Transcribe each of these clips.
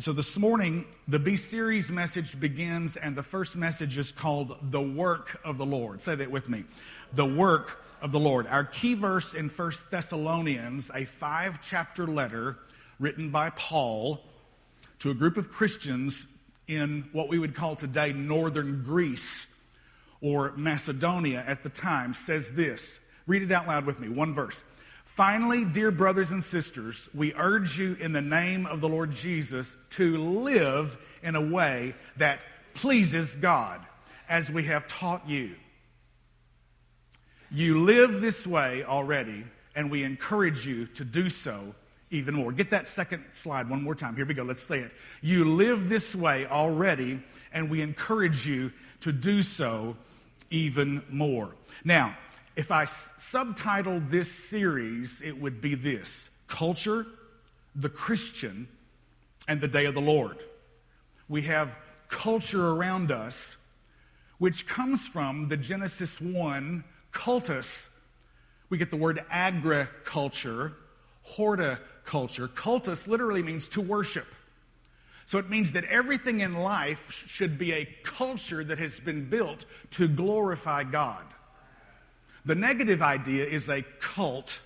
So this morning, the B series message begins, and the first message is called The Work of the Lord. Say that with me. The Work of the Lord. Our key verse in First Thessalonians, a five chapter letter written by Paul to a group of Christians in what we would call today northern Greece or Macedonia at the time, says this. Read it out loud with me, one verse. Finally, dear brothers and sisters, we urge you in the name of the Lord Jesus to live in a way that pleases God, as we have taught you. You live this way already, and we encourage you to do so even more. Get that second slide one more time. Here we go. Let's say it. You live this way already, and we encourage you to do so even more. Now, if I subtitled this series, it would be this Culture, the Christian, and the Day of the Lord. We have culture around us, which comes from the Genesis 1 cultus. We get the word agriculture, horticulture. Cultus literally means to worship. So it means that everything in life should be a culture that has been built to glorify God. The negative idea is a cult,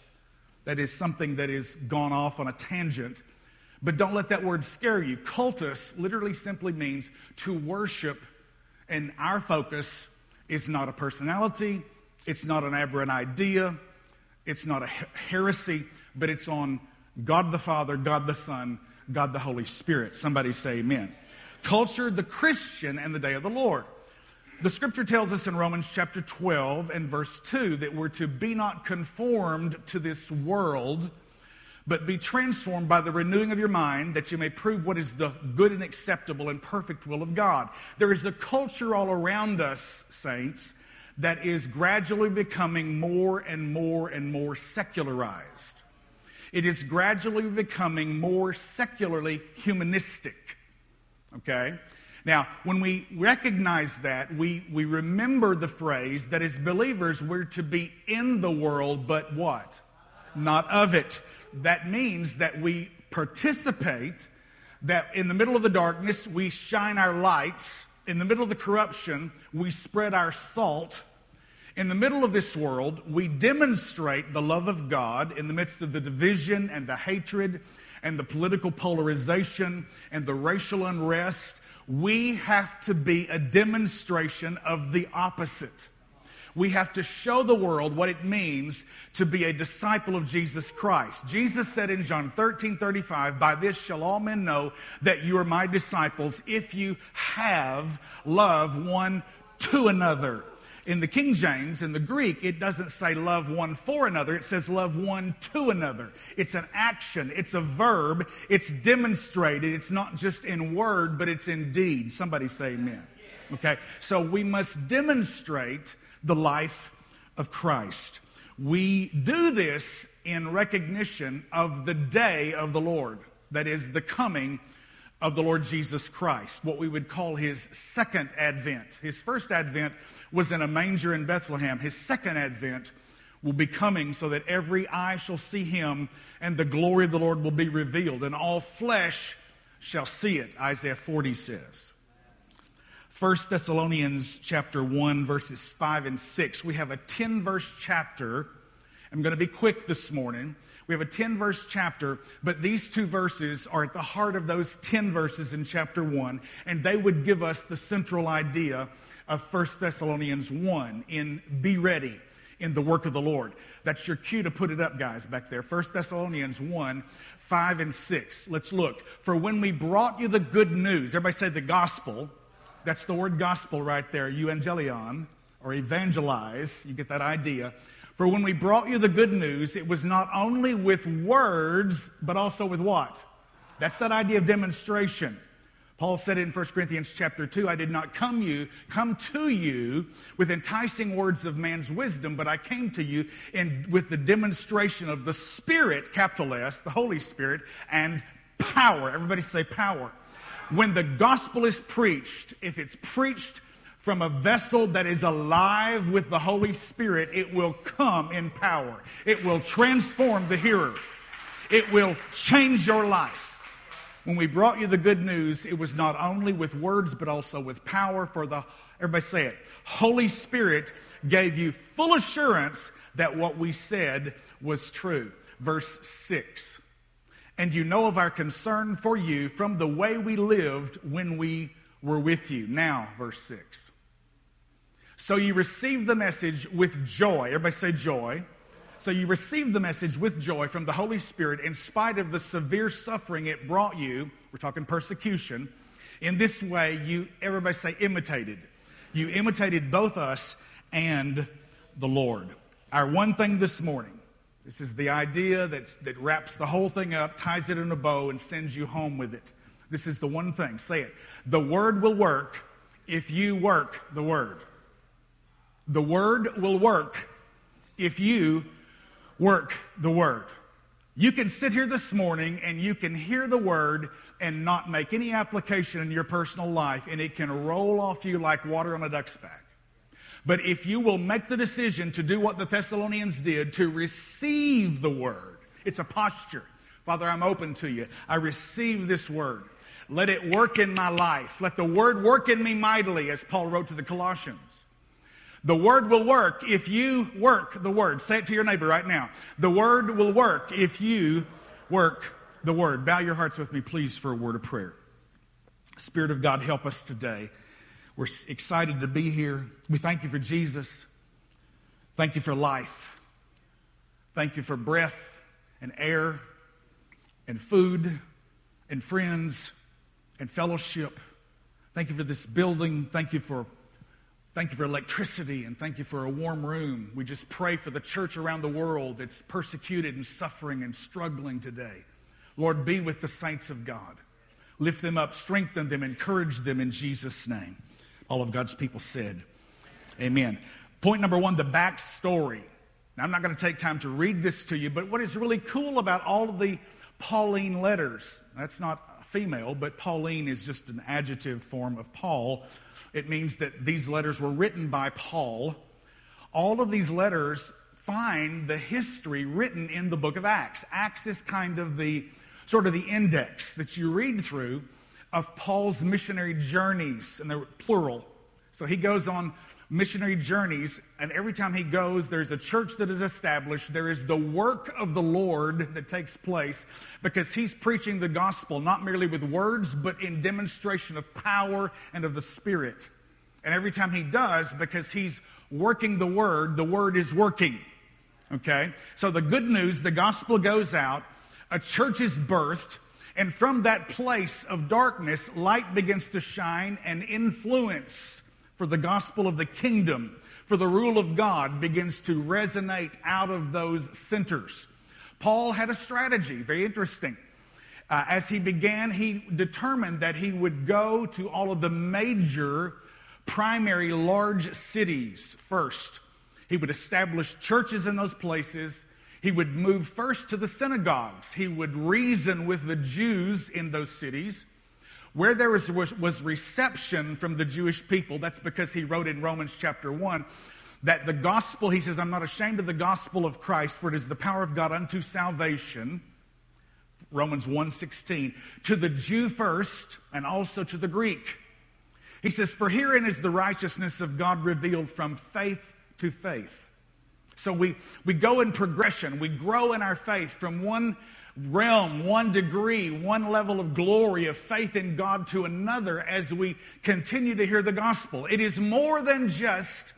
that is something that is gone off on a tangent. But don't let that word scare you. Cultus literally simply means to worship, and our focus is not a personality, it's not an aberrant idea, it's not a heresy, but it's on God the Father, God the Son, God the Holy Spirit. Somebody say amen. Culture, the Christian, and the day of the Lord. The scripture tells us in Romans chapter 12 and verse 2 that we're to be not conformed to this world, but be transformed by the renewing of your mind that you may prove what is the good and acceptable and perfect will of God. There is a culture all around us, saints, that is gradually becoming more and more and more secularized. It is gradually becoming more secularly humanistic. Okay? Now, when we recognize that, we, we remember the phrase that as believers, we're to be in the world, but what? Not of it. That means that we participate, that in the middle of the darkness, we shine our lights. In the middle of the corruption, we spread our salt. In the middle of this world, we demonstrate the love of God in the midst of the division and the hatred and the political polarization and the racial unrest we have to be a demonstration of the opposite. We have to show the world what it means to be a disciple of Jesus Christ. Jesus said in John 13 35, By this shall all men know that you are my disciples if you have love one to another. In the King James, in the Greek, it doesn't say love one for another, it says love one to another. It's an action, it's a verb, it's demonstrated. It's not just in word, but it's in deed. Somebody say amen. Okay? So we must demonstrate the life of Christ. We do this in recognition of the day of the Lord, that is, the coming of the Lord Jesus Christ, what we would call his second advent. His first advent was in a manger in Bethlehem. His second advent will be coming so that every eye shall see him and the glory of the Lord will be revealed, and all flesh shall see it, Isaiah 40 says. 1 Thessalonians chapter 1 verses 5 and 6. We have a 10 verse chapter. I'm going to be quick this morning. We have a 10 verse chapter, but these two verses are at the heart of those 10 verses in chapter 1, and they would give us the central idea of 1 Thessalonians 1 in be ready in the work of the Lord. That's your cue to put it up, guys, back there. 1 Thessalonians 1 5 and 6. Let's look. For when we brought you the good news, everybody say the gospel. That's the word gospel right there, evangelion or evangelize. You get that idea. For when we brought you the good news, it was not only with words, but also with what? That's that idea of demonstration. Paul said in 1 Corinthians chapter 2, I did not come you, come to you with enticing words of man's wisdom, but I came to you in, with the demonstration of the Spirit, capital S, the Holy Spirit, and power. Everybody say power. When the gospel is preached, if it's preached from a vessel that is alive with the Holy Spirit, it will come in power. It will transform the hearer. It will change your life. when we brought you the good news, it was not only with words, but also with power for the, everybody say it, Holy Spirit gave you full assurance that what we said was true. Verse 6. And you know of our concern for you from the way we lived when we were with you. Now, verse 6. So you received the message with joy. Everybody say joy. So you received the message with joy from the Holy Spirit in spite of the severe suffering it brought you. We're talking persecution. In this way, you, everybody say, imitated. You imitated both us and the Lord. Our one thing this morning this is the idea that's, that wraps the whole thing up, ties it in a bow, and sends you home with it. This is the one thing. Say it. The word will work if you work the word. The word will work if you work the word. You can sit here this morning and you can hear the word and not make any application in your personal life, and it can roll off you like water on a duck's back. But if you will make the decision to do what the Thessalonians did, to receive the word, it's a posture. Father, I'm open to you. I receive this word. Let it work in my life. Let the word work in me mightily, as Paul wrote to the Colossians. The word will work if you work the word. Say it to your neighbor right now. The word will work if you work the word. Bow your hearts with me, please, for a word of prayer. Spirit of God, help us today. We're excited to be here. We thank you for Jesus. Thank you for life. Thank you for breath and air and food and friends and fellowship. Thank you for this building. Thank you for Thank you for electricity and thank you for a warm room. We just pray for the church around the world that's persecuted and suffering and struggling today. Lord, be with the saints of God. Lift them up, strengthen them, encourage them in Jesus' name. All of God's people said, Amen. Point number one the backstory. Now, I'm not going to take time to read this to you, but what is really cool about all of the Pauline letters, that's not female, but Pauline is just an adjective form of Paul. It means that these letters were written by Paul. All of these letters find the history written in the book of Acts. Acts is kind of the sort of the index that you read through of Paul's missionary journeys, and they're plural. So he goes on missionary journeys, and every time he goes, there's a church that is established. There is the work of the Lord that takes place because he's preaching the gospel not merely with words, but in demonstration of power and of the Spirit. And every time he does, because he's working the word, the word is working. Okay? So the good news, the gospel goes out, a church is birthed, and from that place of darkness, light begins to shine and influence for the gospel of the kingdom, for the rule of God begins to resonate out of those centers. Paul had a strategy, very interesting. Uh, as he began, he determined that he would go to all of the major, primary, large cities first. He would establish churches in those places. He would move first to the synagogues. He would reason with the Jews in those cities. Where there was, was reception from the Jewish people, that's because he wrote in Romans chapter 1 that the gospel, he says, I'm not ashamed of the gospel of Christ, for it is the power of God unto salvation. Romans 1:16 to the Jew first and also to the Greek. He says, For herein is the righteousness of God revealed from faith to faith. So we, we go in progression. We grow in our faith from one realm, one degree, one level of glory of faith in God to another as we continue to hear the gospel. It is more than just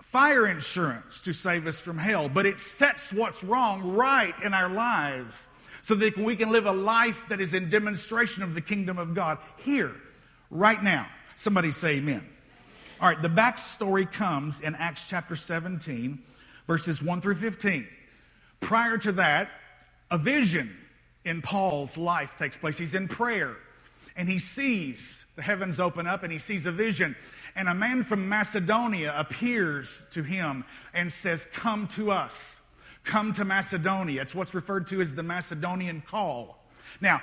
fire insurance to save us from hell, but it sets what's wrong right in our lives so that we can live a life that is in demonstration of the kingdom of God here, right now. Somebody say amen. All right, the backstory comes in Acts chapter 17 verses 1 through 15. Prior to that, a vision in Paul's life takes place. He's in prayer and he sees the heavens open up and he sees a vision. And a man from Macedonia appears to him and says, Come to us. Come to Macedonia. It's what's referred to as the Macedonian call. Now,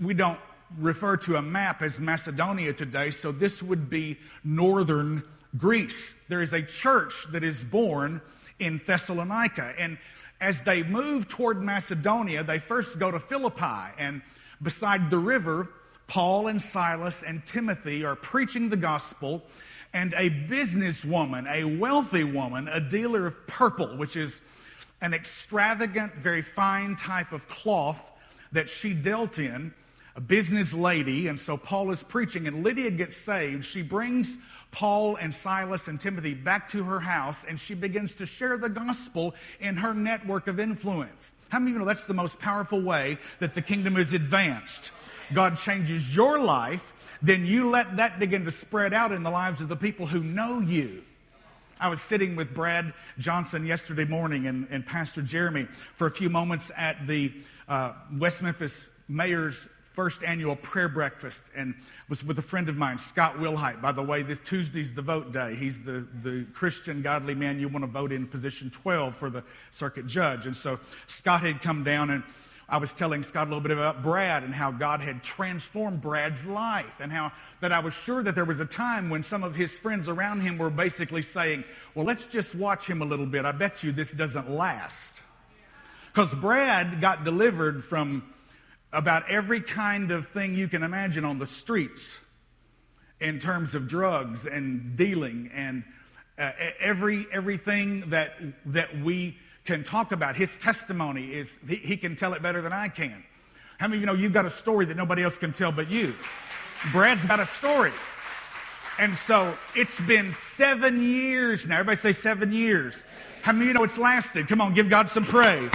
we don't refer to a map as Macedonia today, so this would be northern Greece. There is a church that is born in Thessalonica. And as they move toward Macedonia, they first go to Philippi. And beside the river, Paul and Silas and Timothy are preaching the gospel, and a businesswoman, a wealthy woman, a dealer of purple, which is an extravagant, very fine type of cloth that she dealt in, a business lady. And so Paul is preaching, and Lydia gets saved. She brings Paul and Silas and Timothy back to her house, and she begins to share the gospel in her network of influence. How many of you know that's the most powerful way that the kingdom is advanced? God changes your life, then you let that begin to spread out in the lives of the people who know you. I was sitting with Brad Johnson yesterday morning and, and Pastor Jeremy for a few moments at the uh, West Memphis Mayor's first annual prayer breakfast and was with a friend of mine, Scott Wilhite. By the way, this Tuesday's the vote day. He's the, the Christian, godly man you want to vote in position 12 for the circuit judge. And so Scott had come down and I was telling Scott a little bit about Brad and how God had transformed Brad's life, and how that I was sure that there was a time when some of his friends around him were basically saying, Well, let's just watch him a little bit. I bet you this doesn't last. Because Brad got delivered from about every kind of thing you can imagine on the streets in terms of drugs and dealing and uh, every everything that that we can talk about. His testimony is, he, he can tell it better than I can. How many of you know you've got a story that nobody else can tell but you? Brad's got a story. And so it's been seven years now. Everybody say seven years. How many of you know it's lasted? Come on, give God some praise.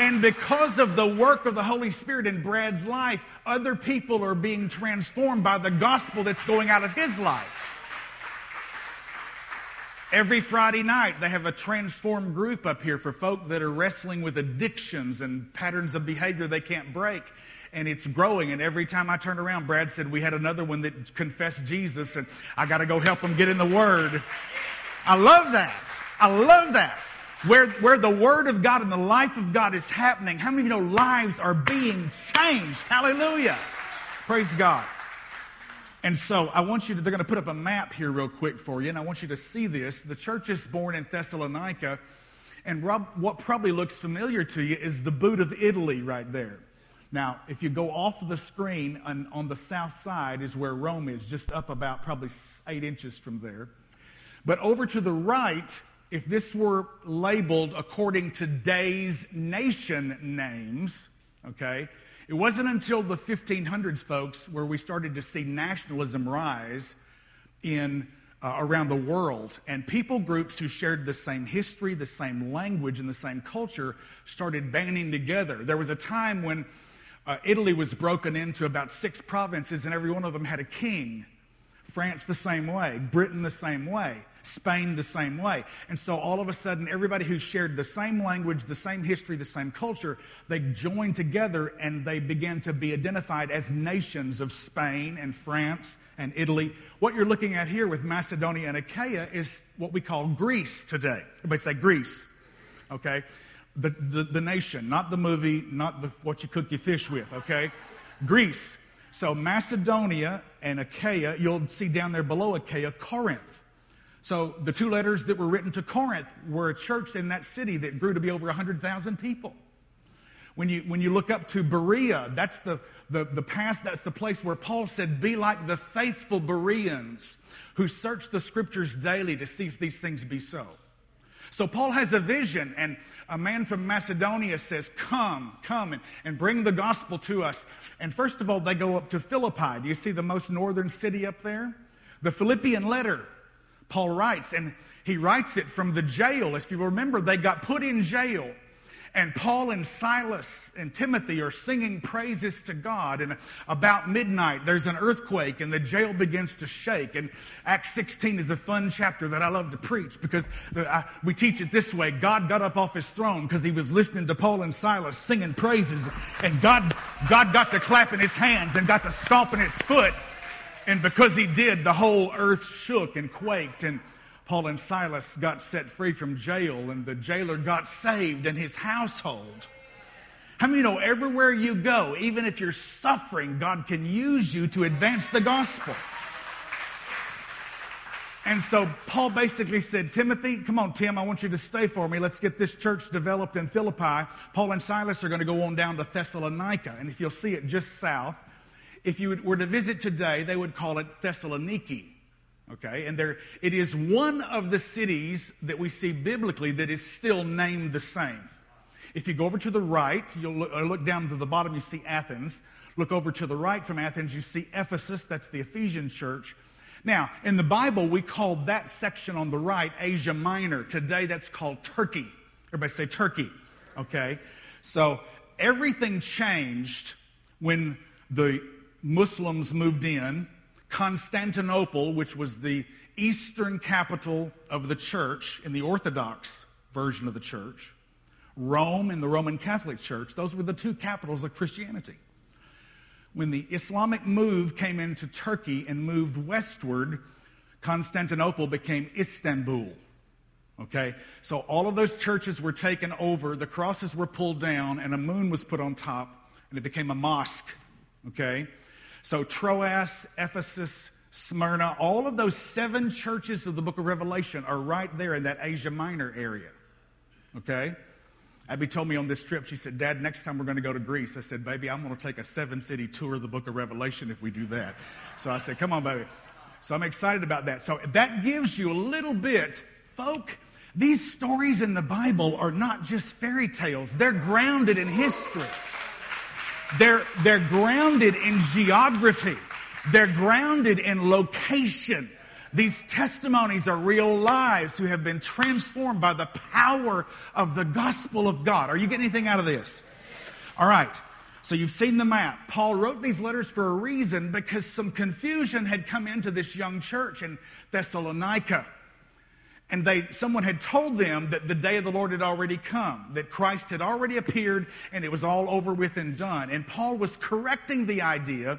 And because of the work of the Holy Spirit in Brad's life, other people are being transformed by the gospel that's going out of his life. Every Friday night, they have a transformed group up here for folk that are wrestling with addictions and patterns of behavior they can't break. And it's growing. And every time I turn around, Brad said, We had another one that confessed Jesus, and I got to go help them get in the Word. I love that. I love that. Where, where the Word of God and the life of God is happening, how many of you know lives are being changed? Hallelujah. Praise God. And so I want you to, they're going to put up a map here real quick for you, and I want you to see this. The church is born in Thessalonica, and Rob, what probably looks familiar to you is the boot of Italy right there. Now, if you go off of the screen, on, on the south side is where Rome is, just up about probably eight inches from there. But over to the right, if this were labeled according to today's nation names, okay, it wasn't until the 1500s, folks, where we started to see nationalism rise in uh, around the world. And people groups who shared the same history, the same language, and the same culture started banding together. There was a time when uh, Italy was broken into about six provinces, and every one of them had a king. France the same way, Britain the same way. Spain the same way. And so all of a sudden, everybody who shared the same language, the same history, the same culture, they joined together and they began to be identified as nations of Spain and France and Italy. What you're looking at here with Macedonia and Achaia is what we call Greece today. Everybody say Greece. Okay? The, the, the nation, not the movie, not the, what you cook your fish with, okay? Greece. So Macedonia and Achaia, you'll see down there below Achaia, Corinth. So the two letters that were written to Corinth were a church in that city that grew to be over 100,000 people. When you, when you look up to Berea, that's the, the, the past, that's the place where Paul said, Be like the faithful Bereans who search the scriptures daily to see if these things be so. So Paul has a vision, and a man from Macedonia says, Come, come, and, and bring the gospel to us. And first of all, they go up to Philippi. Do you see the most northern city up there? The Philippian letter Paul writes, and he writes it from the jail. If you remember, they got put in jail. And Paul and Silas and Timothy are singing praises to God. And about midnight, there's an earthquake and the jail begins to shake. And Acts 16 is a fun chapter that I love to preach because we teach it this way God got up off his throne because he was listening to Paul and Silas singing praises. And God, God got to clapping his hands and got to stomping his foot. And because he did, the whole earth shook and quaked. And Paul and Silas got set free from jail, and the jailer got saved and his household. How many know everywhere you go, even if you're suffering, God can use you to advance the gospel? And so Paul basically said, Timothy, come on, Tim, I want you to stay for me. Let's get this church developed in Philippi. Paul and Silas are going to go on down to Thessalonica. And if you'll see it just south, if you were to visit today, they would call it Thessaloniki. Okay, and there it is one of the cities that we see biblically that is still named the same. If you go over to the right, you'll look, uh, look down to the bottom, you see Athens. Look over to the right from Athens, you see Ephesus, that's the Ephesian church. Now, in the Bible, we call that section on the right Asia Minor. Today, that's called Turkey. Everybody say Turkey. Okay? So, everything changed when the Muslims moved in. Constantinople, which was the eastern capital of the church in the Orthodox version of the church, Rome and the Roman Catholic Church, those were the two capitals of Christianity. When the Islamic move came into Turkey and moved westward, Constantinople became Istanbul. Okay? So all of those churches were taken over, the crosses were pulled down, and a moon was put on top, and it became a mosque. Okay? So Troas, Ephesus, Smyrna, all of those seven churches of the book of Revelation are right there in that Asia Minor area. Okay? Abby told me on this trip, she said, Dad, next time we're going to go to Greece. I said, Baby, I'm going to take a seven city tour of the book of Revelation if we do that. So I said, Come on, baby. So I'm excited about that. So that gives you a little bit, folk. These stories in the Bible are not just fairy tales, they're grounded in history. They're, they're grounded in geography. They're grounded in location. These testimonies are real lives who have been transformed by the power of the gospel of God. Are you getting anything out of this? All right. So you've seen the map. Paul wrote these letters for a reason because some confusion had come into this young church in Thessalonica. And they, someone had told them that the day of the Lord had already come, that Christ had already appeared and it was all over with and done. And Paul was correcting the idea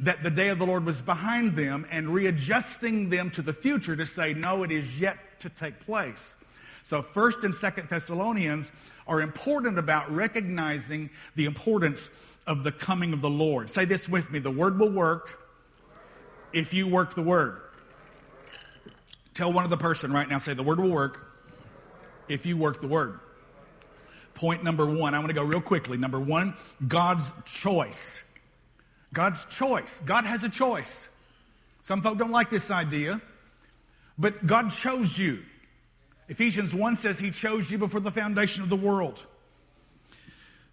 that the day of the Lord was behind them and readjusting them to the future to say, no, it is yet to take place. So, 1st and 2nd Thessalonians are important about recognizing the importance of the coming of the Lord. Say this with me the word will work if you work the word. Tell one of the person right now, say the word will work if you work the word. Point number one, I want to go real quickly. Number one, God's choice. God's choice. God has a choice. Some folk don't like this idea, but God chose you. Ephesians 1 says he chose you before the foundation of the world.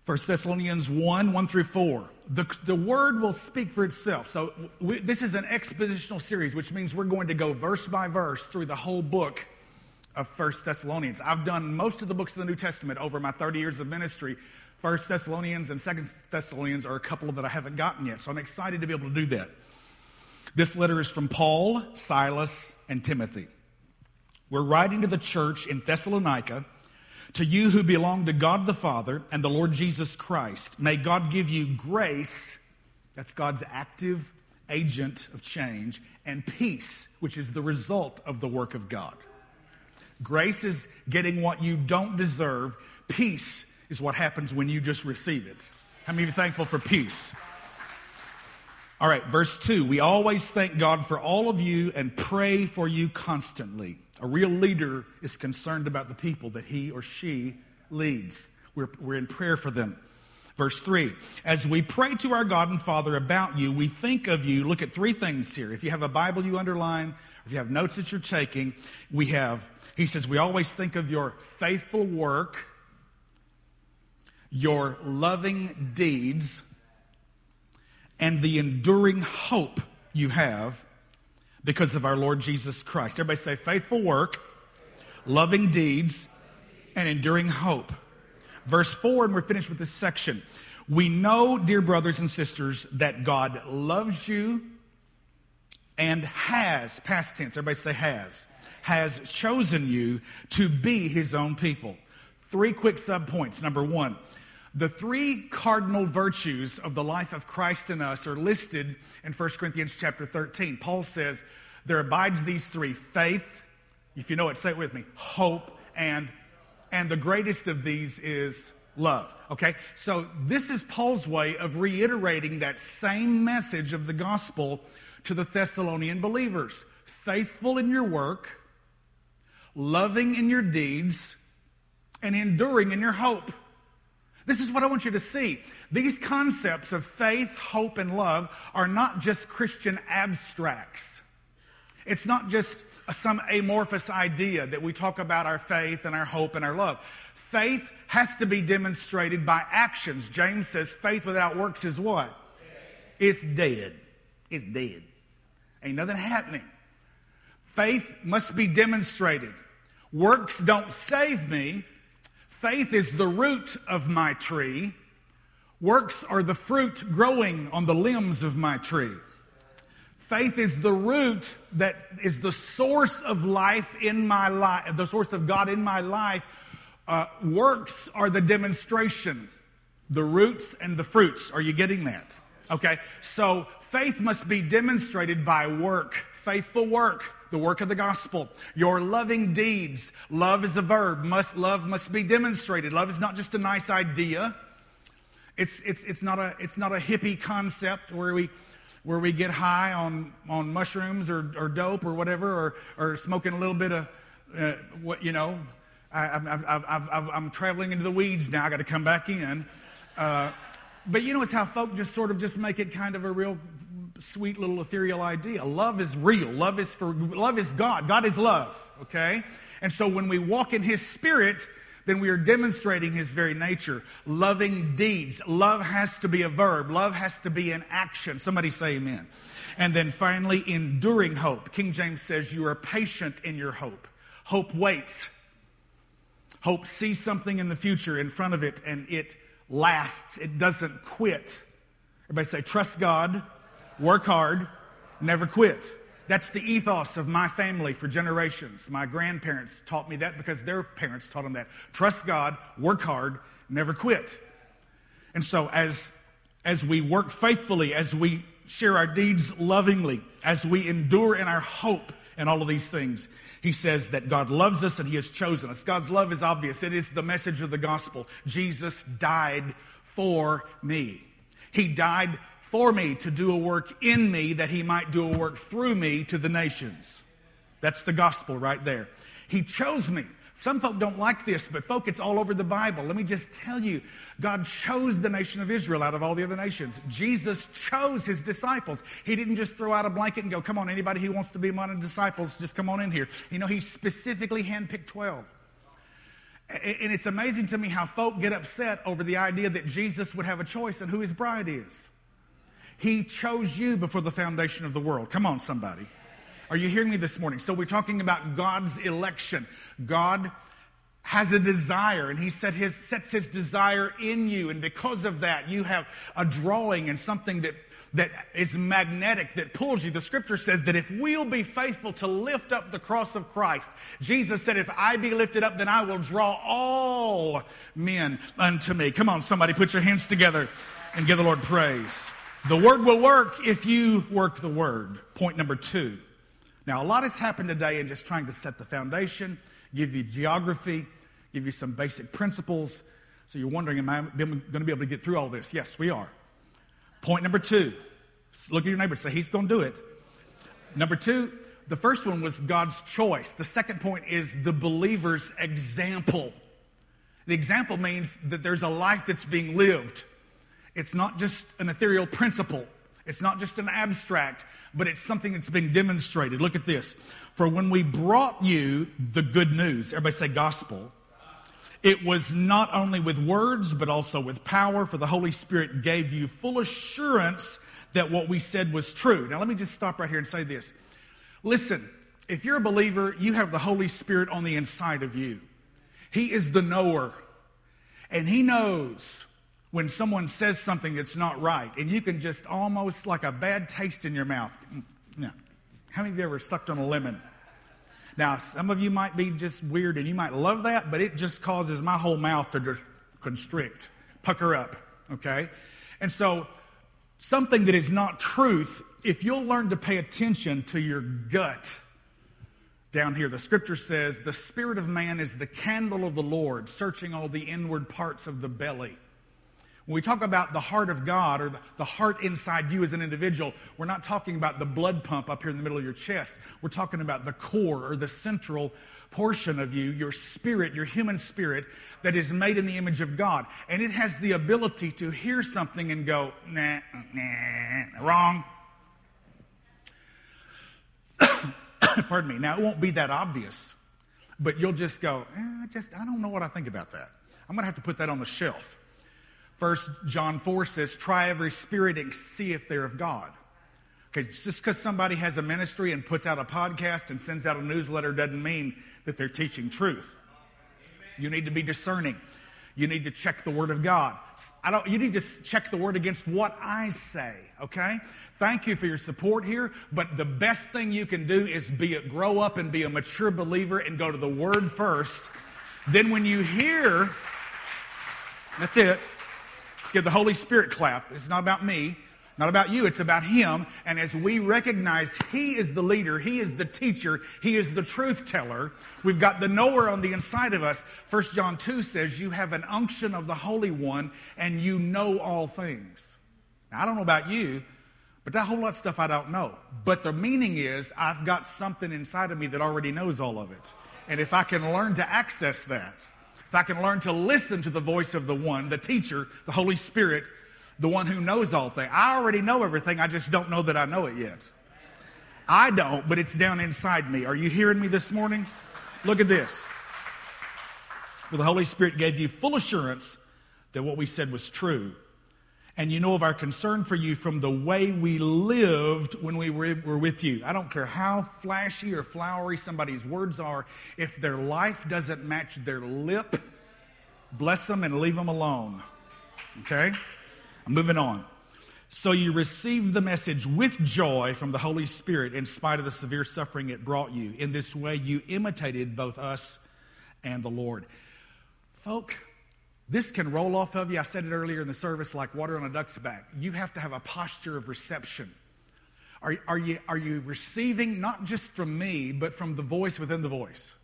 1 Thessalonians 1 1 through 4. The, the word will speak for itself. So, we, this is an expositional series, which means we're going to go verse by verse through the whole book of 1 Thessalonians. I've done most of the books of the New Testament over my 30 years of ministry. First Thessalonians and Second Thessalonians are a couple that I haven't gotten yet, so I'm excited to be able to do that. This letter is from Paul, Silas, and Timothy. We're writing to the church in Thessalonica, to you who belong to God the Father and the Lord Jesus Christ. May God give you grace, that's God's active agent of change, and peace, which is the result of the work of God. Grace is getting what you don't deserve, peace is what happens when you just receive it. How many of you thankful for peace? All right, verse 2. We always thank God for all of you and pray for you constantly. A real leader is concerned about the people that he or she leads. We're, we're in prayer for them. Verse 3 As we pray to our God and Father about you, we think of you. Look at three things here. If you have a Bible you underline, if you have notes that you're taking, we have, he says, we always think of your faithful work your loving deeds and the enduring hope you have because of our Lord Jesus Christ. Everybody say faithful work, loving deeds, and enduring hope. Verse 4, and we're finished with this section. We know, dear brothers and sisters, that God loves you and has, past tense, everybody say has, has chosen you to be his own people. Three quick subpoints. Number one, the three cardinal virtues of the life of Christ in us are listed in 1 Corinthians chapter 13. Paul says, There abides these three faith, if you know it, say it with me, hope, and and the greatest of these is love. Okay? So this is Paul's way of reiterating that same message of the gospel to the Thessalonian believers. faithful in your work, loving in your deeds, and enduring in your hope. This is what I want you to see. These concepts of faith, hope, and love are not just Christian abstracts. It's not just some amorphous idea that we talk about our faith and our hope and our love. Faith has to be demonstrated by actions. James says faith without works is what? It's dead. It's dead. Ain't nothing happening. Faith must be demonstrated. Works don't save me. Faith is the root of my tree. Works are the fruit growing on the limbs of my tree. Faith is the root that is the source of life in my life, the source of God in my life. Uh, works are the demonstration, the roots and the fruits. Are you getting that? Okay, so faith must be demonstrated by work, faithful work, the work of the gospel. Your loving deeds. Love is a verb. Must love must be demonstrated. Love is not just a nice idea. It's it's it's not a it's not a hippie concept where we where we get high on on mushrooms or, or dope or whatever or or smoking a little bit of uh, what you know. I, am traveling into the weeds now. I got to come back in. Uh, but you know, it's how folk just sort of just make it kind of a real sweet little ethereal idea. Love is real. Love is for love is God. God is love, okay? And so when we walk in his spirit, then we are demonstrating his very nature. Loving deeds. Love has to be a verb. Love has to be an action. Somebody say amen. And then finally, enduring hope. King James says you are patient in your hope. Hope waits. Hope sees something in the future in front of it and it lasts, it doesn't quit. Everybody say, trust God, work hard, never quit. That's the ethos of my family for generations. My grandparents taught me that because their parents taught them that. Trust God, work hard, never quit. And so, as, as we work faithfully, as we share our deeds lovingly, as we endure in our hope and all of these things, he says that God loves us and He has chosen us. God's love is obvious. It is the message of the gospel. Jesus died for me. He died for me to do a work in me that He might do a work through me to the nations. That's the gospel right there. He chose me. Some folk don't like this, but folk, it's all over the Bible. Let me just tell you God chose the nation of Israel out of all the other nations. Jesus chose his disciples. He didn't just throw out a blanket and go, Come on, anybody who wants to be among the disciples, just come on in here. You know, he specifically handpicked 12. And it's amazing to me how folk get upset over the idea that Jesus would have a choice in who his bride is. He chose you before the foundation of the world. Come on, somebody. Are you hearing me this morning? So, we're talking about God's election. God has a desire, and He set his, sets His desire in you. And because of that, you have a drawing and something that, that is magnetic that pulls you. The scripture says that if we'll be faithful to lift up the cross of Christ, Jesus said, If I be lifted up, then I will draw all men unto me. Come on, somebody, put your hands together and give the Lord praise. The word will work if you work the word. Point number two. Now, a lot has happened today in just trying to set the foundation, give you geography, give you some basic principles. So you're wondering, am I going to be able to get through all this? Yes, we are. Point number two. Look at your neighbor say, He's going to do it. Number two, the first one was God's choice. The second point is the believer's example. The example means that there's a life that's being lived. It's not just an ethereal principle, it's not just an abstract, but it's something that's been demonstrated. Look at this. For when we brought you the good news, everybody say gospel, it was not only with words, but also with power, for the Holy Spirit gave you full assurance that what we said was true. Now, let me just stop right here and say this. Listen, if you're a believer, you have the Holy Spirit on the inside of you. He is the knower, and He knows when someone says something that's not right, and you can just almost like a bad taste in your mouth. Mm, now, how many of you ever sucked on a lemon? Now, some of you might be just weird and you might love that, but it just causes my whole mouth to just constrict, pucker up, okay? And so, something that is not truth, if you'll learn to pay attention to your gut, down here, the scripture says, The spirit of man is the candle of the Lord, searching all the inward parts of the belly. When we talk about the heart of God or the, heart inside you as an individual, we're not talking about the blood pump up here in the middle of your chest. We're talking about the core or the central portion of you, your spirit, your human spirit, that is made in the image of God. And it has the ability to hear something and go, nah, nah, wrong. Pardon me. Now, it won't be that obvious, but you'll just go, eh, I just, I don't know what I think about that. I'm going to have to put that on the shelf. First John 4 says, try every spirit and see if they're of God. Okay, just because somebody has a ministry and puts out a podcast and sends out a newsletter doesn't mean that they're teaching truth. You need to be discerning. You need to check the Word of God. I don't, you need to check the Word against what I say, okay? Thank you for your support here, but the best thing you can do is be a, grow up and be a mature believer and go to the Word first. Then when you hear, that's it. Let's give the Holy Spirit clap. It's not about me, not about you, it's about Him. And as we recognize He is the leader, He is the teacher, He is the truth teller, we've got the knower on the inside of us. 1 John 2 says, You have an unction of the Holy One and you know all things. Now, I don't know about you, but that whole lot of stuff I don't know. But the meaning is, I've got something inside of me that already knows all of it. And if I can learn to access that, I can learn to listen to the voice of the one, the teacher, the Holy Spirit, the one who knows all things. I already know everything, I just don't know that I know it yet. I don't, but it's down inside me. Are you hearing me this morning? Look at this. For the Holy Spirit gave you full assurance that what we said was true and you know of our concern for you from the way we lived when we were, with you. I don't care how flashy or flowery somebody's words are, if their life doesn't match their lip, bless them and leave them alone. Okay? I'm moving on. So you received the message with joy from the Holy Spirit in spite of the severe suffering it brought you. In this way, you imitated both us and the Lord. Folk, this can roll off of you. I said it earlier in the service like water on a duck's back. You have to have a posture of reception. Are, are, you, are you receiving not just from me, but from the voice within the voice?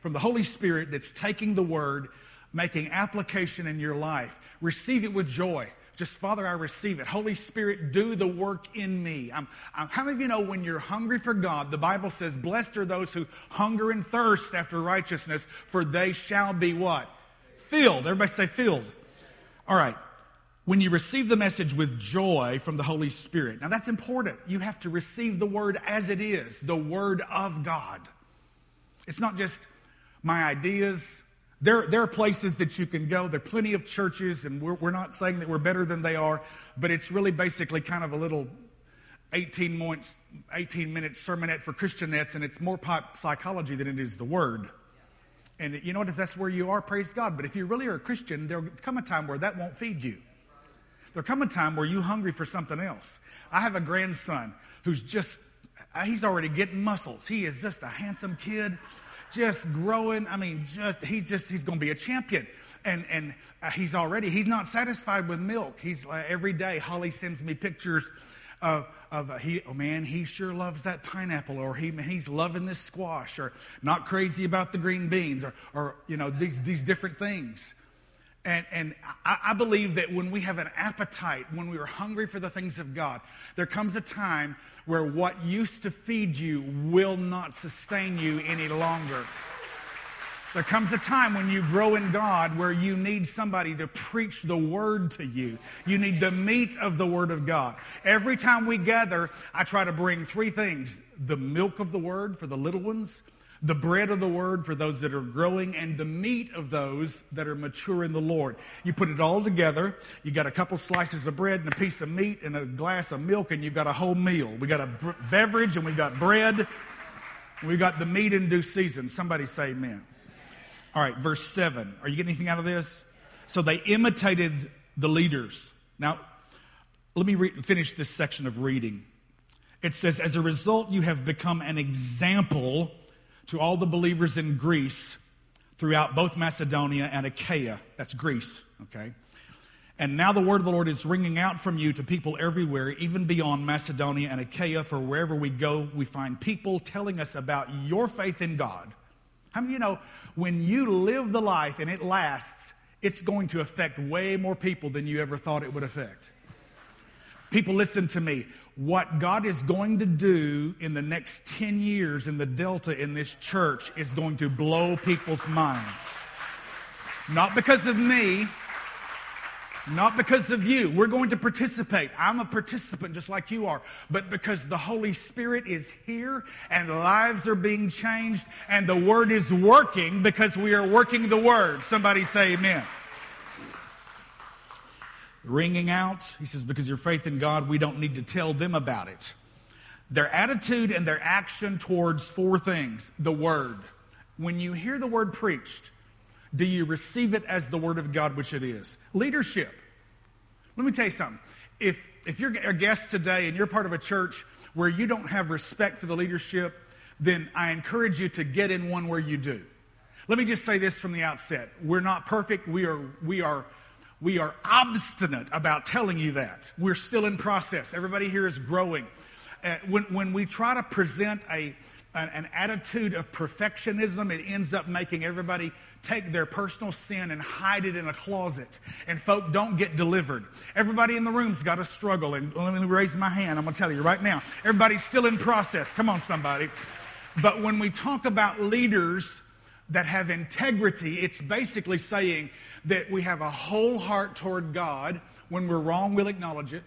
From the Holy Spirit that's taking the word, making application in your life. Receive it with joy. Just, Father, I receive it. Holy Spirit, do the work in me. I'm, I'm, how many of you know when you're hungry for God, the Bible says, Blessed are those who hunger and thirst after righteousness, for they shall be what? Filled. Everybody say filled. All right. When you receive the message with joy from the Holy Spirit. Now that's important. You have to receive the word as it is, the word of God. It's not just my ideas. There, there are places that you can go. There are plenty of churches, and we're, we're not saying that we're better than they are, but it's really basically kind of a little 18 minutes, 18 minute sermonette for Christianettes, and it's more pop psychology than it is the word. And you know what? If that's where you are, praise God. But if you really are a Christian, there'll come a time where that won't feed you. There'll come a time where you're hungry for something else. I have a grandson who's just, he's already getting muscles. He is just a handsome kid, just growing. I mean, just, he just, he's going to be a champion. And, and uh, he's already, he's not satisfied with milk. He's uh, every day, Holly sends me pictures of, of he, oh man, he sure loves that pineapple, or he, he's loving this squash, or not crazy about the green beans, or, or you know, these, these different things. And, and I, I believe that when we have an appetite, when we are hungry for the things of God, there comes a time where what used to feed you will not sustain you any longer. There comes a time when you grow in God where you need somebody to preach the word to you. You need the meat of the word of God. Every time we gather, I try to bring three things the milk of the word for the little ones, the bread of the word for those that are growing, and the meat of those that are mature in the Lord. You put it all together. You got a couple slices of bread and a piece of meat and a glass of milk, and you've got a whole meal. We got a beverage and we got bread. We got the meat in due season. Somebody say amen. All right, verse 7. Are you getting anything out of this? So they imitated the leaders. Now, let me re- finish this section of reading. It says, As a result, you have become an example to all the believers in Greece throughout both Macedonia and Achaia. That's Greece, okay? And now the word of the Lord is ringing out from you to people everywhere, even beyond Macedonia and Achaia, for wherever we go, we find people telling us about your faith in God how you know when you live the life and it lasts, it's going to affect way more people than you ever thought it would affect. People, listen to me. What God is going to do in the next 10 years in the Delta in this church is going to blow people's minds. Not because of me, not because of you. We're going to participate. I'm a participant just like you are. But because the Holy Spirit is here and lives are being changed and the Word is working because we are working the Word. Somebody say amen. Ringing out, he says, because your faith in God, we don't need to tell them about it. Their attitude and their action towards four things the Word. When you hear the Word preached, do you receive it as the Word of God, which it is? Leadership. Let me tell you something. If, if you're a guest today and you're part of a church where you don't have respect for the leadership, then I encourage you to get in one where you do. Let me just say this from the outset. We're not perfect. We are, we are, we are obstinate about telling you that. We're still in process. Everybody here is growing. Uh, when, when we try to present a, an, an attitude of perfectionism, it ends up making everybody take their personal sin and hide it in a closet. And folk don't get delivered. Everybody in the room's got a struggle. And let me raise my hand. I'm going to tell you right now. Everybody's still in process. Come on, somebody. But when we talk about leaders that have integrity, it's basically saying that we have a whole heart toward God. When we're wrong, we'll acknowledge it.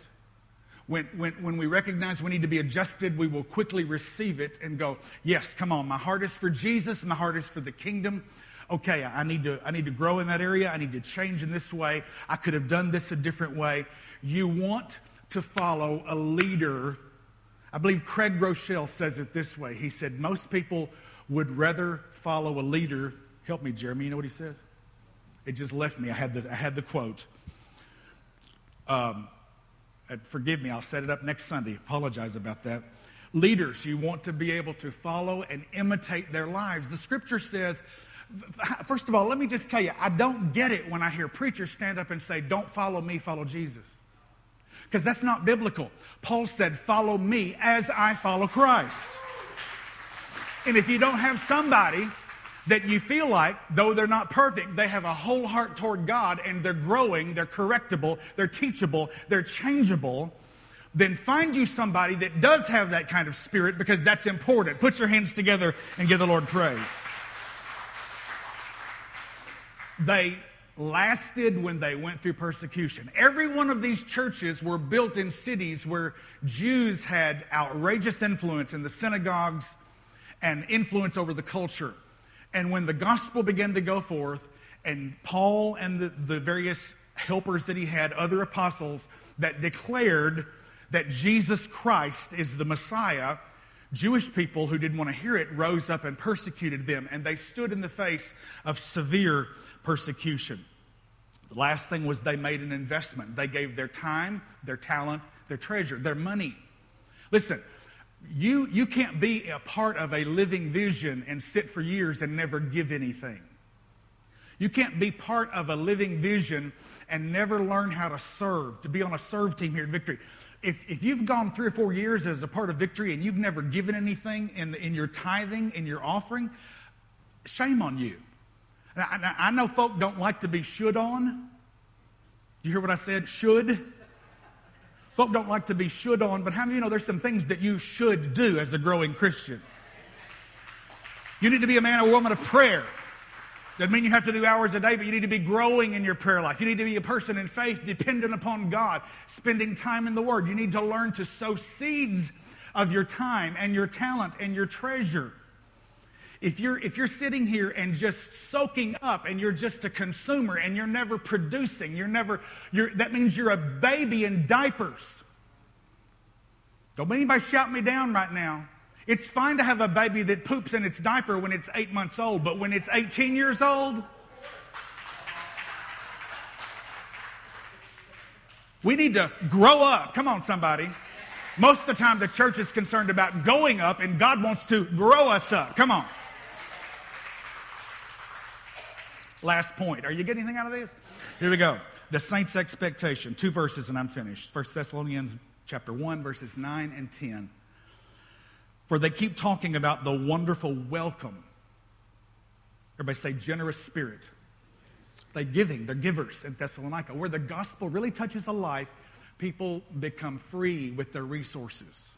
When, when, when we recognize we need to be adjusted, we will quickly receive it and go, Yes, come on, my heart is for Jesus, my heart is for the kingdom okay, I need to, I need to grow in that area. I need to change in this way. I could have done this a different way. You want to follow a leader. I believe Craig Groeschel says it this way. He said, Most people would rather follow a leader. Help me, Jeremy. You know what he says? It just left me. I had the, I had the quote. Um, forgive me, I'll set it up next Sunday. Apologize about that. Leaders, you want to be able to follow and imitate their lives. The scripture says First of all, let me just tell you, I don't get it when I hear preachers stand up and say, Don't follow me, follow Jesus. Because that's not biblical. Paul said, Follow me as I follow Christ. And if you don't have somebody that you feel like, though they're not perfect, they have a whole heart toward God and they're growing, they're correctable, they're teachable, they're changeable, then find you somebody that does have that kind of spirit because that's important. Put your hands together and give the Lord praise. They lasted when they went through persecution. Every one of these churches were built in cities where Jews had outrageous influence in the synagogues and influence over the culture. And when the gospel began to go forth, and Paul and the, the various helpers that he had, other apostles that declared that Jesus Christ is the Messiah, Jewish people who didn't want to hear it rose up and persecuted them, and they stood in the face of severe persecution. The last thing was they made an investment. They gave their time, their talent, their treasure, their money. Listen, you, you can't be a part of a living vision and sit for years and never give anything. You can't be part of a living vision and never learn how to serve, to be on a serve team here at Victory. If, if you've gone three or four years as a part of Victory and you've never given anything in, in your tithing, in your offering, shame on you. Now, I know folk don't like to be should on. Do you hear what I said? Should. Folk don't like to be should on, but how many you know there's some things that you should do as a growing Christian? You need to be a man or woman of prayer. Doesn't mean you have to do hours a day, but you need to be growing in your prayer life. You need to be a person in faith dependent upon God, spending time in the Word. You need to learn to sow seeds of your time and your talent and your treasure. If you're, if you're sitting here and just soaking up and you're just a consumer and you're never producing, you're never, you're, that means you're a baby in diapers. Don't anybody shout me down right now. It's fine to have a baby that poops in its diaper when it's eight months old, but when it's 18 years old, we need to grow up. Come on, somebody. Most of the time, the church is concerned about going up, and God wants to grow us up. Come on. Last point. Are you getting anything out of this? Here we go. The saints' expectation. Two verses and I'm finished. 1 Thessalonians chapter 1, verses 9 and 10. For they keep talking about the wonderful welcome. Everybody say generous spirit. They're giving, they're givers in Thessalonica. Where the gospel really touches a life, people become free with their resources.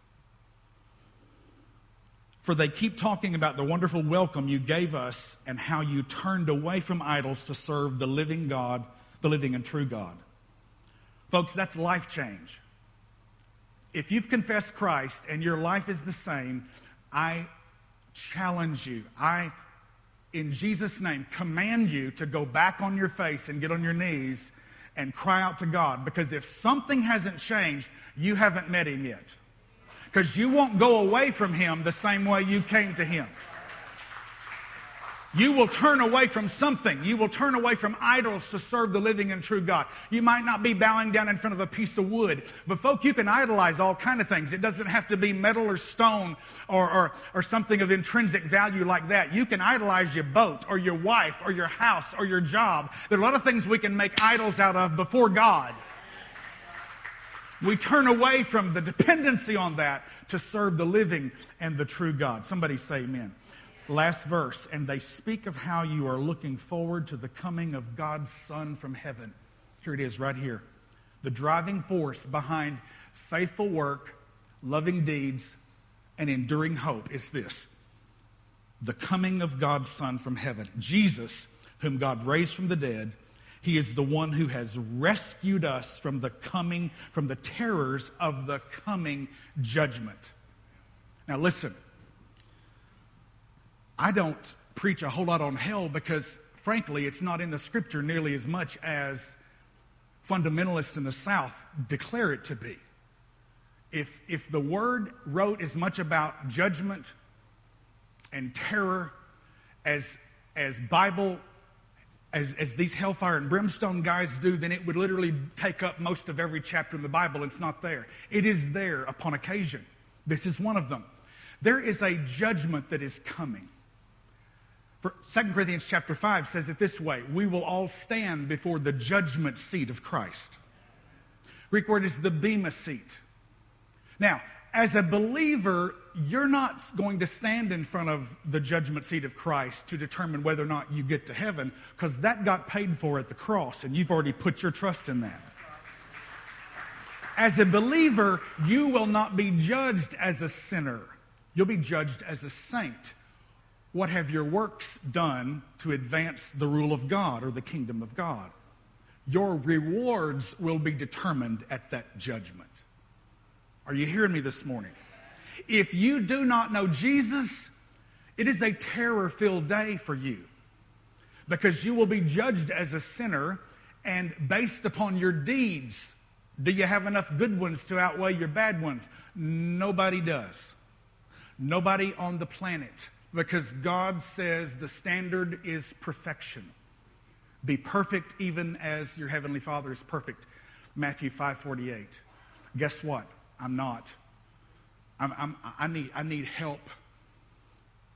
For they keep talking about the wonderful welcome you gave us and how you turned away from idols to serve the living God, the living and true God. Folks, that's life change. If you've confessed Christ and your life is the same, I challenge you. I, in Jesus' name, command you to go back on your face and get on your knees and cry out to God. Because if something hasn't changed, you haven't met Him yet because you won't go away from Him the same way you came to Him. You will turn away from something. You will turn away from idols to serve the living and true God. You might not be bowing down in front of a piece of wood, but folk, you can idolize all kind of things. It doesn't have to be metal or stone or, or, or something of intrinsic value like that. You can idolize your boat or your wife or your house or your job. There are a lot of things we can make idols out of before God. We turn away from the dependency on that to serve the living and the true God. Somebody say amen. Last verse, and they speak of how you are looking forward to the coming of God's Son from heaven. Here it is, right here. The driving force behind faithful work, loving deeds, and enduring hope is this the coming of God's Son from heaven. Jesus, whom God raised from the dead, he is the one who has rescued us from the coming, from the terrors of the coming judgment. Now, listen, I don't preach a whole lot on hell because, frankly, it's not in the scripture nearly as much as fundamentalists in the South declare it to be. If, if the word wrote as much about judgment and terror as, as Bible as, as these hellfire and brimstone guys do, then it would literally take up most of every chapter in the Bible. It's not there. It is there upon occasion. This is one of them. There is a judgment that is coming. For 2 Corinthians chapter 5 says it this way We will all stand before the judgment seat of Christ. Greek word is the bema seat. Now, as a believer, you're not going to stand in front of the judgment seat of Christ to determine whether or not you get to heaven, because that got paid for at the cross, and you've already put your trust in that. As a believer, you will not be judged as a sinner, you'll be judged as a saint. What have your works done to advance the rule of God or the kingdom of God? Your rewards will be determined at that judgment. Are you hearing me this morning? If you do not know Jesus, it is a terror filled day for you because you will be judged as a sinner and based upon your deeds. Do you have enough good ones to outweigh your bad ones? Nobody does. Nobody on the planet because God says the standard is perfection. Be perfect even as your heavenly Father is perfect. Matthew 5:48. Guess what? I'm not. I'm, I'm, i need, I need help.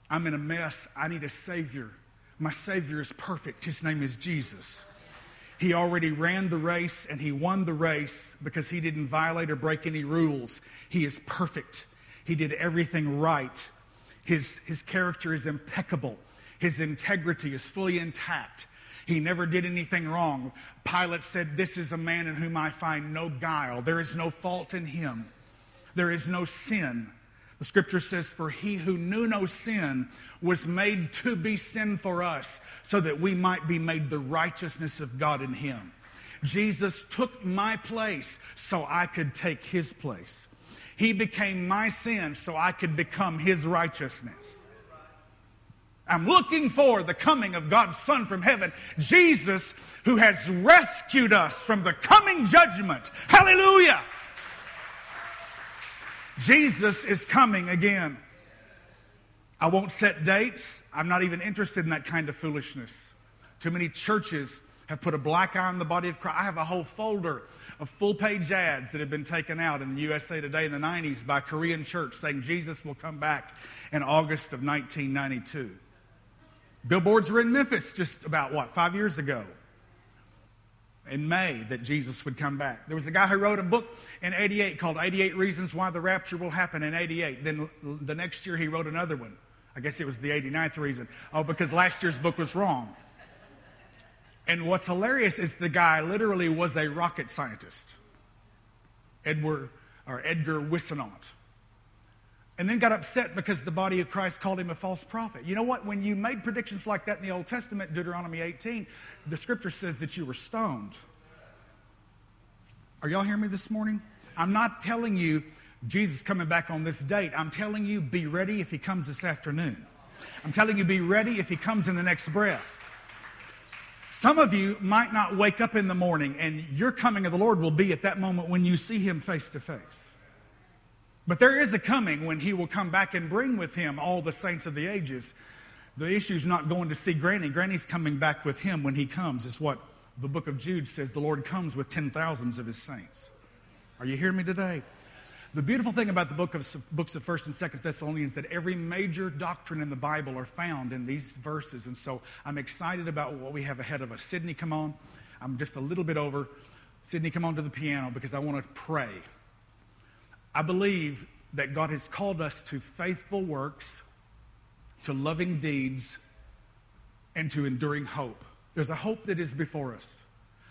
I'm in a mess. I need a Savior. My Savior is perfect. His name is Jesus. He already ran the race and he won the race because he didn't violate or break any rules. He is perfect. He did everything right. His, his character is impeccable. His integrity is fully intact. He never did anything wrong. Pilate said, This is a man in whom I find no guile. There is no fault in him there is no sin. The scripture says, For he who knew no sin was made to be sin for us, so that we might be made the righteousness of God in him. Jesus took my place so I could take his place. He became my sin so I could become his righteousness. I'm looking for the coming of God's Son from heaven, Jesus, who has rescued us from the coming judgment. Hallelujah! Jesus is coming again. I won't set dates. I'm not even interested in that kind of foolishness. Too many churches have put a black eye on the body of Christ. I have a whole folder of full page ads that have been taken out in the USA Today in the 90s by Korean church saying Jesus will come back in August of 1992. Billboards were in Memphis just about, what, five years ago in May that Jesus would come back. There was a guy who wrote a book in 88 called 88 Reasons Why the Rapture Will Happen in 88. Then the next year he wrote another one. I guess it was the 89th reason. Oh, because last year's book was wrong. And what's hilarious is the guy literally was a rocket scientist, Edward or Edgar Whisenant. And then got upset because the body of Christ called him a false prophet. You know what? When you made predictions like that in the Old Testament, Deuteronomy 18, the scripture says that you were stoned. Are y'all hearing me this morning? I'm not telling you Jesus coming back on this date. I'm telling you, be ready if he comes this afternoon. I'm telling you, be ready if he comes in the next breath. Some of you might not wake up in the morning, and your coming of the Lord will be at that moment when you see him face to face. But there is a coming when he will come back and bring with him all the saints of the ages. The issue is not going to see Granny. Granny's coming back with him when he comes, is what the book of Jude says. The Lord comes with ten thousands of his saints. Are you hearing me today? The beautiful thing about the book of, books of 1st and 2nd Thessalonians that every major doctrine in the Bible are found in these verses. And so I'm excited about what we have ahead of us. Sydney, come on. I'm just a little bit over. Sydney, come on to the piano because I want to pray. I believe that God has called us to faithful works, to loving deeds, and to enduring hope. There's a hope that is before us.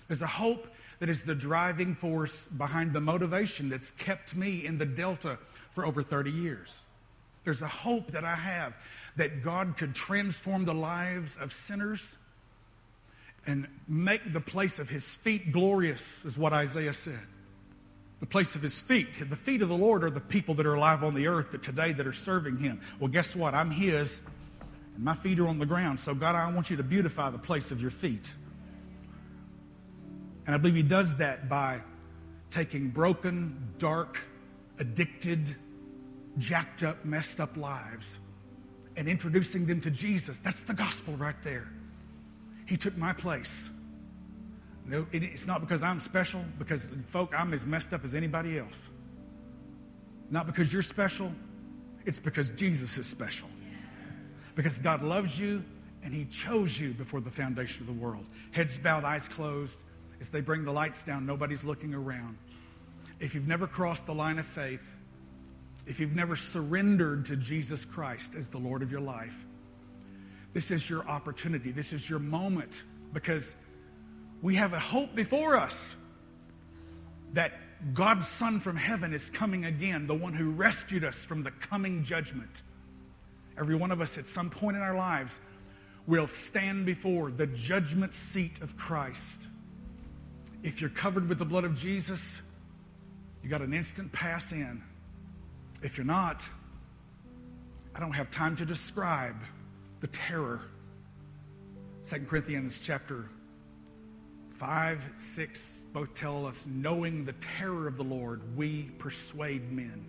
There's a hope that is the driving force behind the motivation that's kept me in the Delta for over 30 years. There's a hope that I have that God could transform the lives of sinners and make the place of his feet glorious, is what Isaiah said. The place of his feet. The feet of the Lord are the people that are alive on the earth that today that are serving him. Well, guess what? I'm his, and my feet are on the ground. So, God, I want you to beautify the place of your feet. And I believe he does that by taking broken, dark, addicted, jacked up, messed up lives and introducing them to Jesus. That's the gospel right there. He took my place. No, it's not because I'm special, because, folk, I'm as messed up as anybody else. Not because you're special, it's because Jesus is special. Because God loves you and He chose you before the foundation of the world. Heads bowed, eyes closed. As they bring the lights down, nobody's looking around. If you've never crossed the line of faith, if you've never surrendered to Jesus Christ as the Lord of your life, this is your opportunity. This is your moment because we have a hope before us that God's Son from heaven is coming again, the one who rescued us from the coming judgment. Every one of us at some point in our lives will stand before the judgment seat of Christ. If you're covered with the blood of Jesus, you got an instant pass in. If you're not, I don't have time to describe the terror. 2 Corinthians chapter 5, 6 both tell us, knowing the terror of the Lord, we persuade men.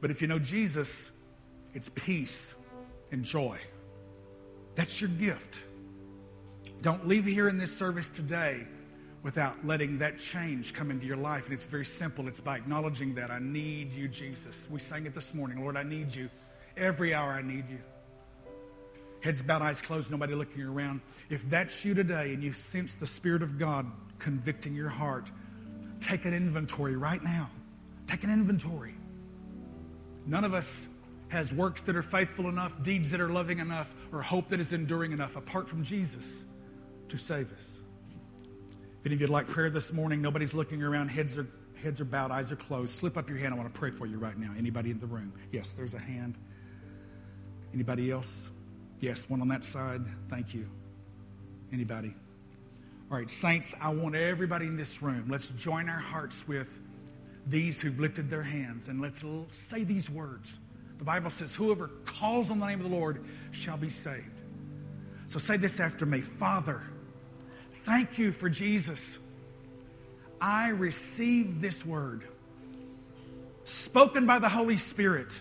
But if you know Jesus, it's peace and joy. That's your gift. Don't leave here in this service today without letting that change come into your life. And it's very simple. It's by acknowledging that I need you, Jesus. We sang it this morning. Lord, I need you. Every hour I need you. Heads bowed, eyes closed, nobody looking around. If that's you today and you sense the Spirit of God convicting your heart, take an inventory right now. Take an inventory. None of us has works that are faithful enough, deeds that are loving enough, or hope that is enduring enough apart from Jesus to save us. If any of you'd like prayer this morning, nobody's looking around, heads are, heads are bowed, eyes are closed. Slip up your hand. I want to pray for you right now. Anybody in the room? Yes, there's a hand. Anybody else? Yes, one on that side. Thank you. Anybody? All right, saints, I want everybody in this room, let's join our hearts with these who've lifted their hands and let's say these words. The Bible says, Whoever calls on the name of the Lord shall be saved. So say this after me Father, thank you for Jesus. I receive this word spoken by the Holy Spirit.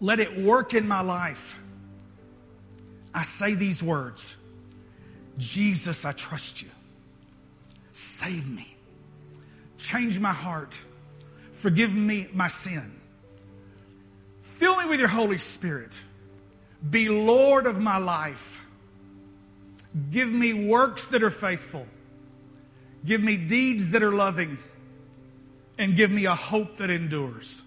Let it work in my life. I say these words Jesus, I trust you. Save me. Change my heart. Forgive me my sin. Fill me with your Holy Spirit. Be Lord of my life. Give me works that are faithful. Give me deeds that are loving. And give me a hope that endures.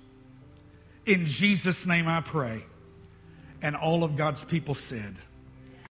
In Jesus' name I pray. And all of God's people said,